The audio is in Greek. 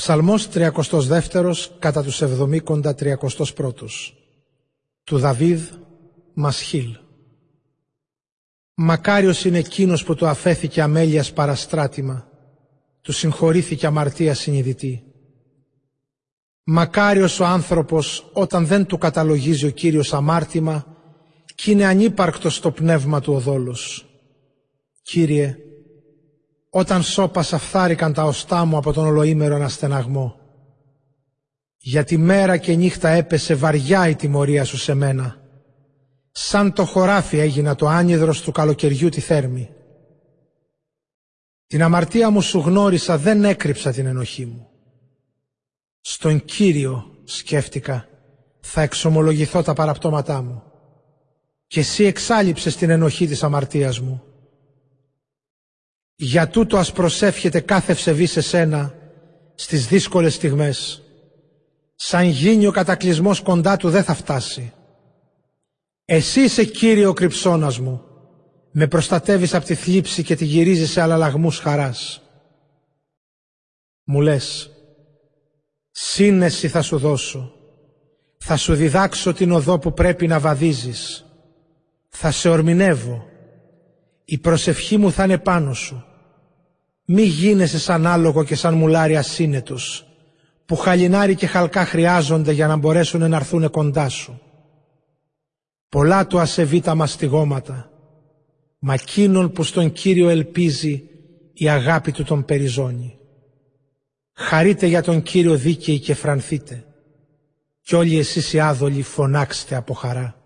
Ψαλμός 32 κατά τους 70 31 του Δαβίδ Μασχίλ Μακάριος είναι εκείνος που το αφέθηκε αμέλειας παραστράτημα, του συγχωρήθηκε αμαρτία συνειδητή. Μακάριος ο άνθρωπος όταν δεν του καταλογίζει ο Κύριος αμάρτημα κι είναι ανύπαρκτος στο πνεύμα του ο δόλος. Κύριε, όταν σώπασα φθάρηκαν τα οστά μου από τον ολοήμερο αναστεναγμό. Γιατί μέρα και νύχτα έπεσε βαριά η τιμωρία σου σε μένα. Σαν το χωράφι έγινα το άνυδρος του καλοκαιριού τη θέρμη. Την αμαρτία μου σου γνώρισα, δεν έκρυψα την ενοχή μου. Στον Κύριο, σκέφτηκα, θα εξομολογηθώ τα παραπτώματά μου. Και εσύ εξάλληψες την ενοχή της αμαρτίας μου. Για τούτο ας προσεύχεται κάθε ευσεβή σε σένα στις δύσκολες στιγμές. Σαν γίνει ο κατακλυσμός κοντά του δεν θα φτάσει. Εσύ είσαι Κύριο κρυψώνας μου. Με προστατεύεις από τη θλίψη και τη γυρίζεις σε αλλαλαγμούς χαράς. Μου λες, σύνεση θα σου δώσω. Θα σου διδάξω την οδό που πρέπει να βαδίζεις. Θα σε ορμηνεύω. Η προσευχή μου θα είναι πάνω σου. Μη γίνεσαι σαν άλογο και σαν μουλάρι ασύνετος, που χαλινάρι και χαλκά χρειάζονται για να μπορέσουν να έρθουν κοντά σου. Πολλά του ασεβεί τα μαστιγώματα, μα εκείνον που στον Κύριο ελπίζει η αγάπη του τον περιζώνει. Χαρείτε για τον Κύριο δίκαιοι και φρανθείτε, κι όλοι εσείς οι άδολοι φωνάξτε από χαρά.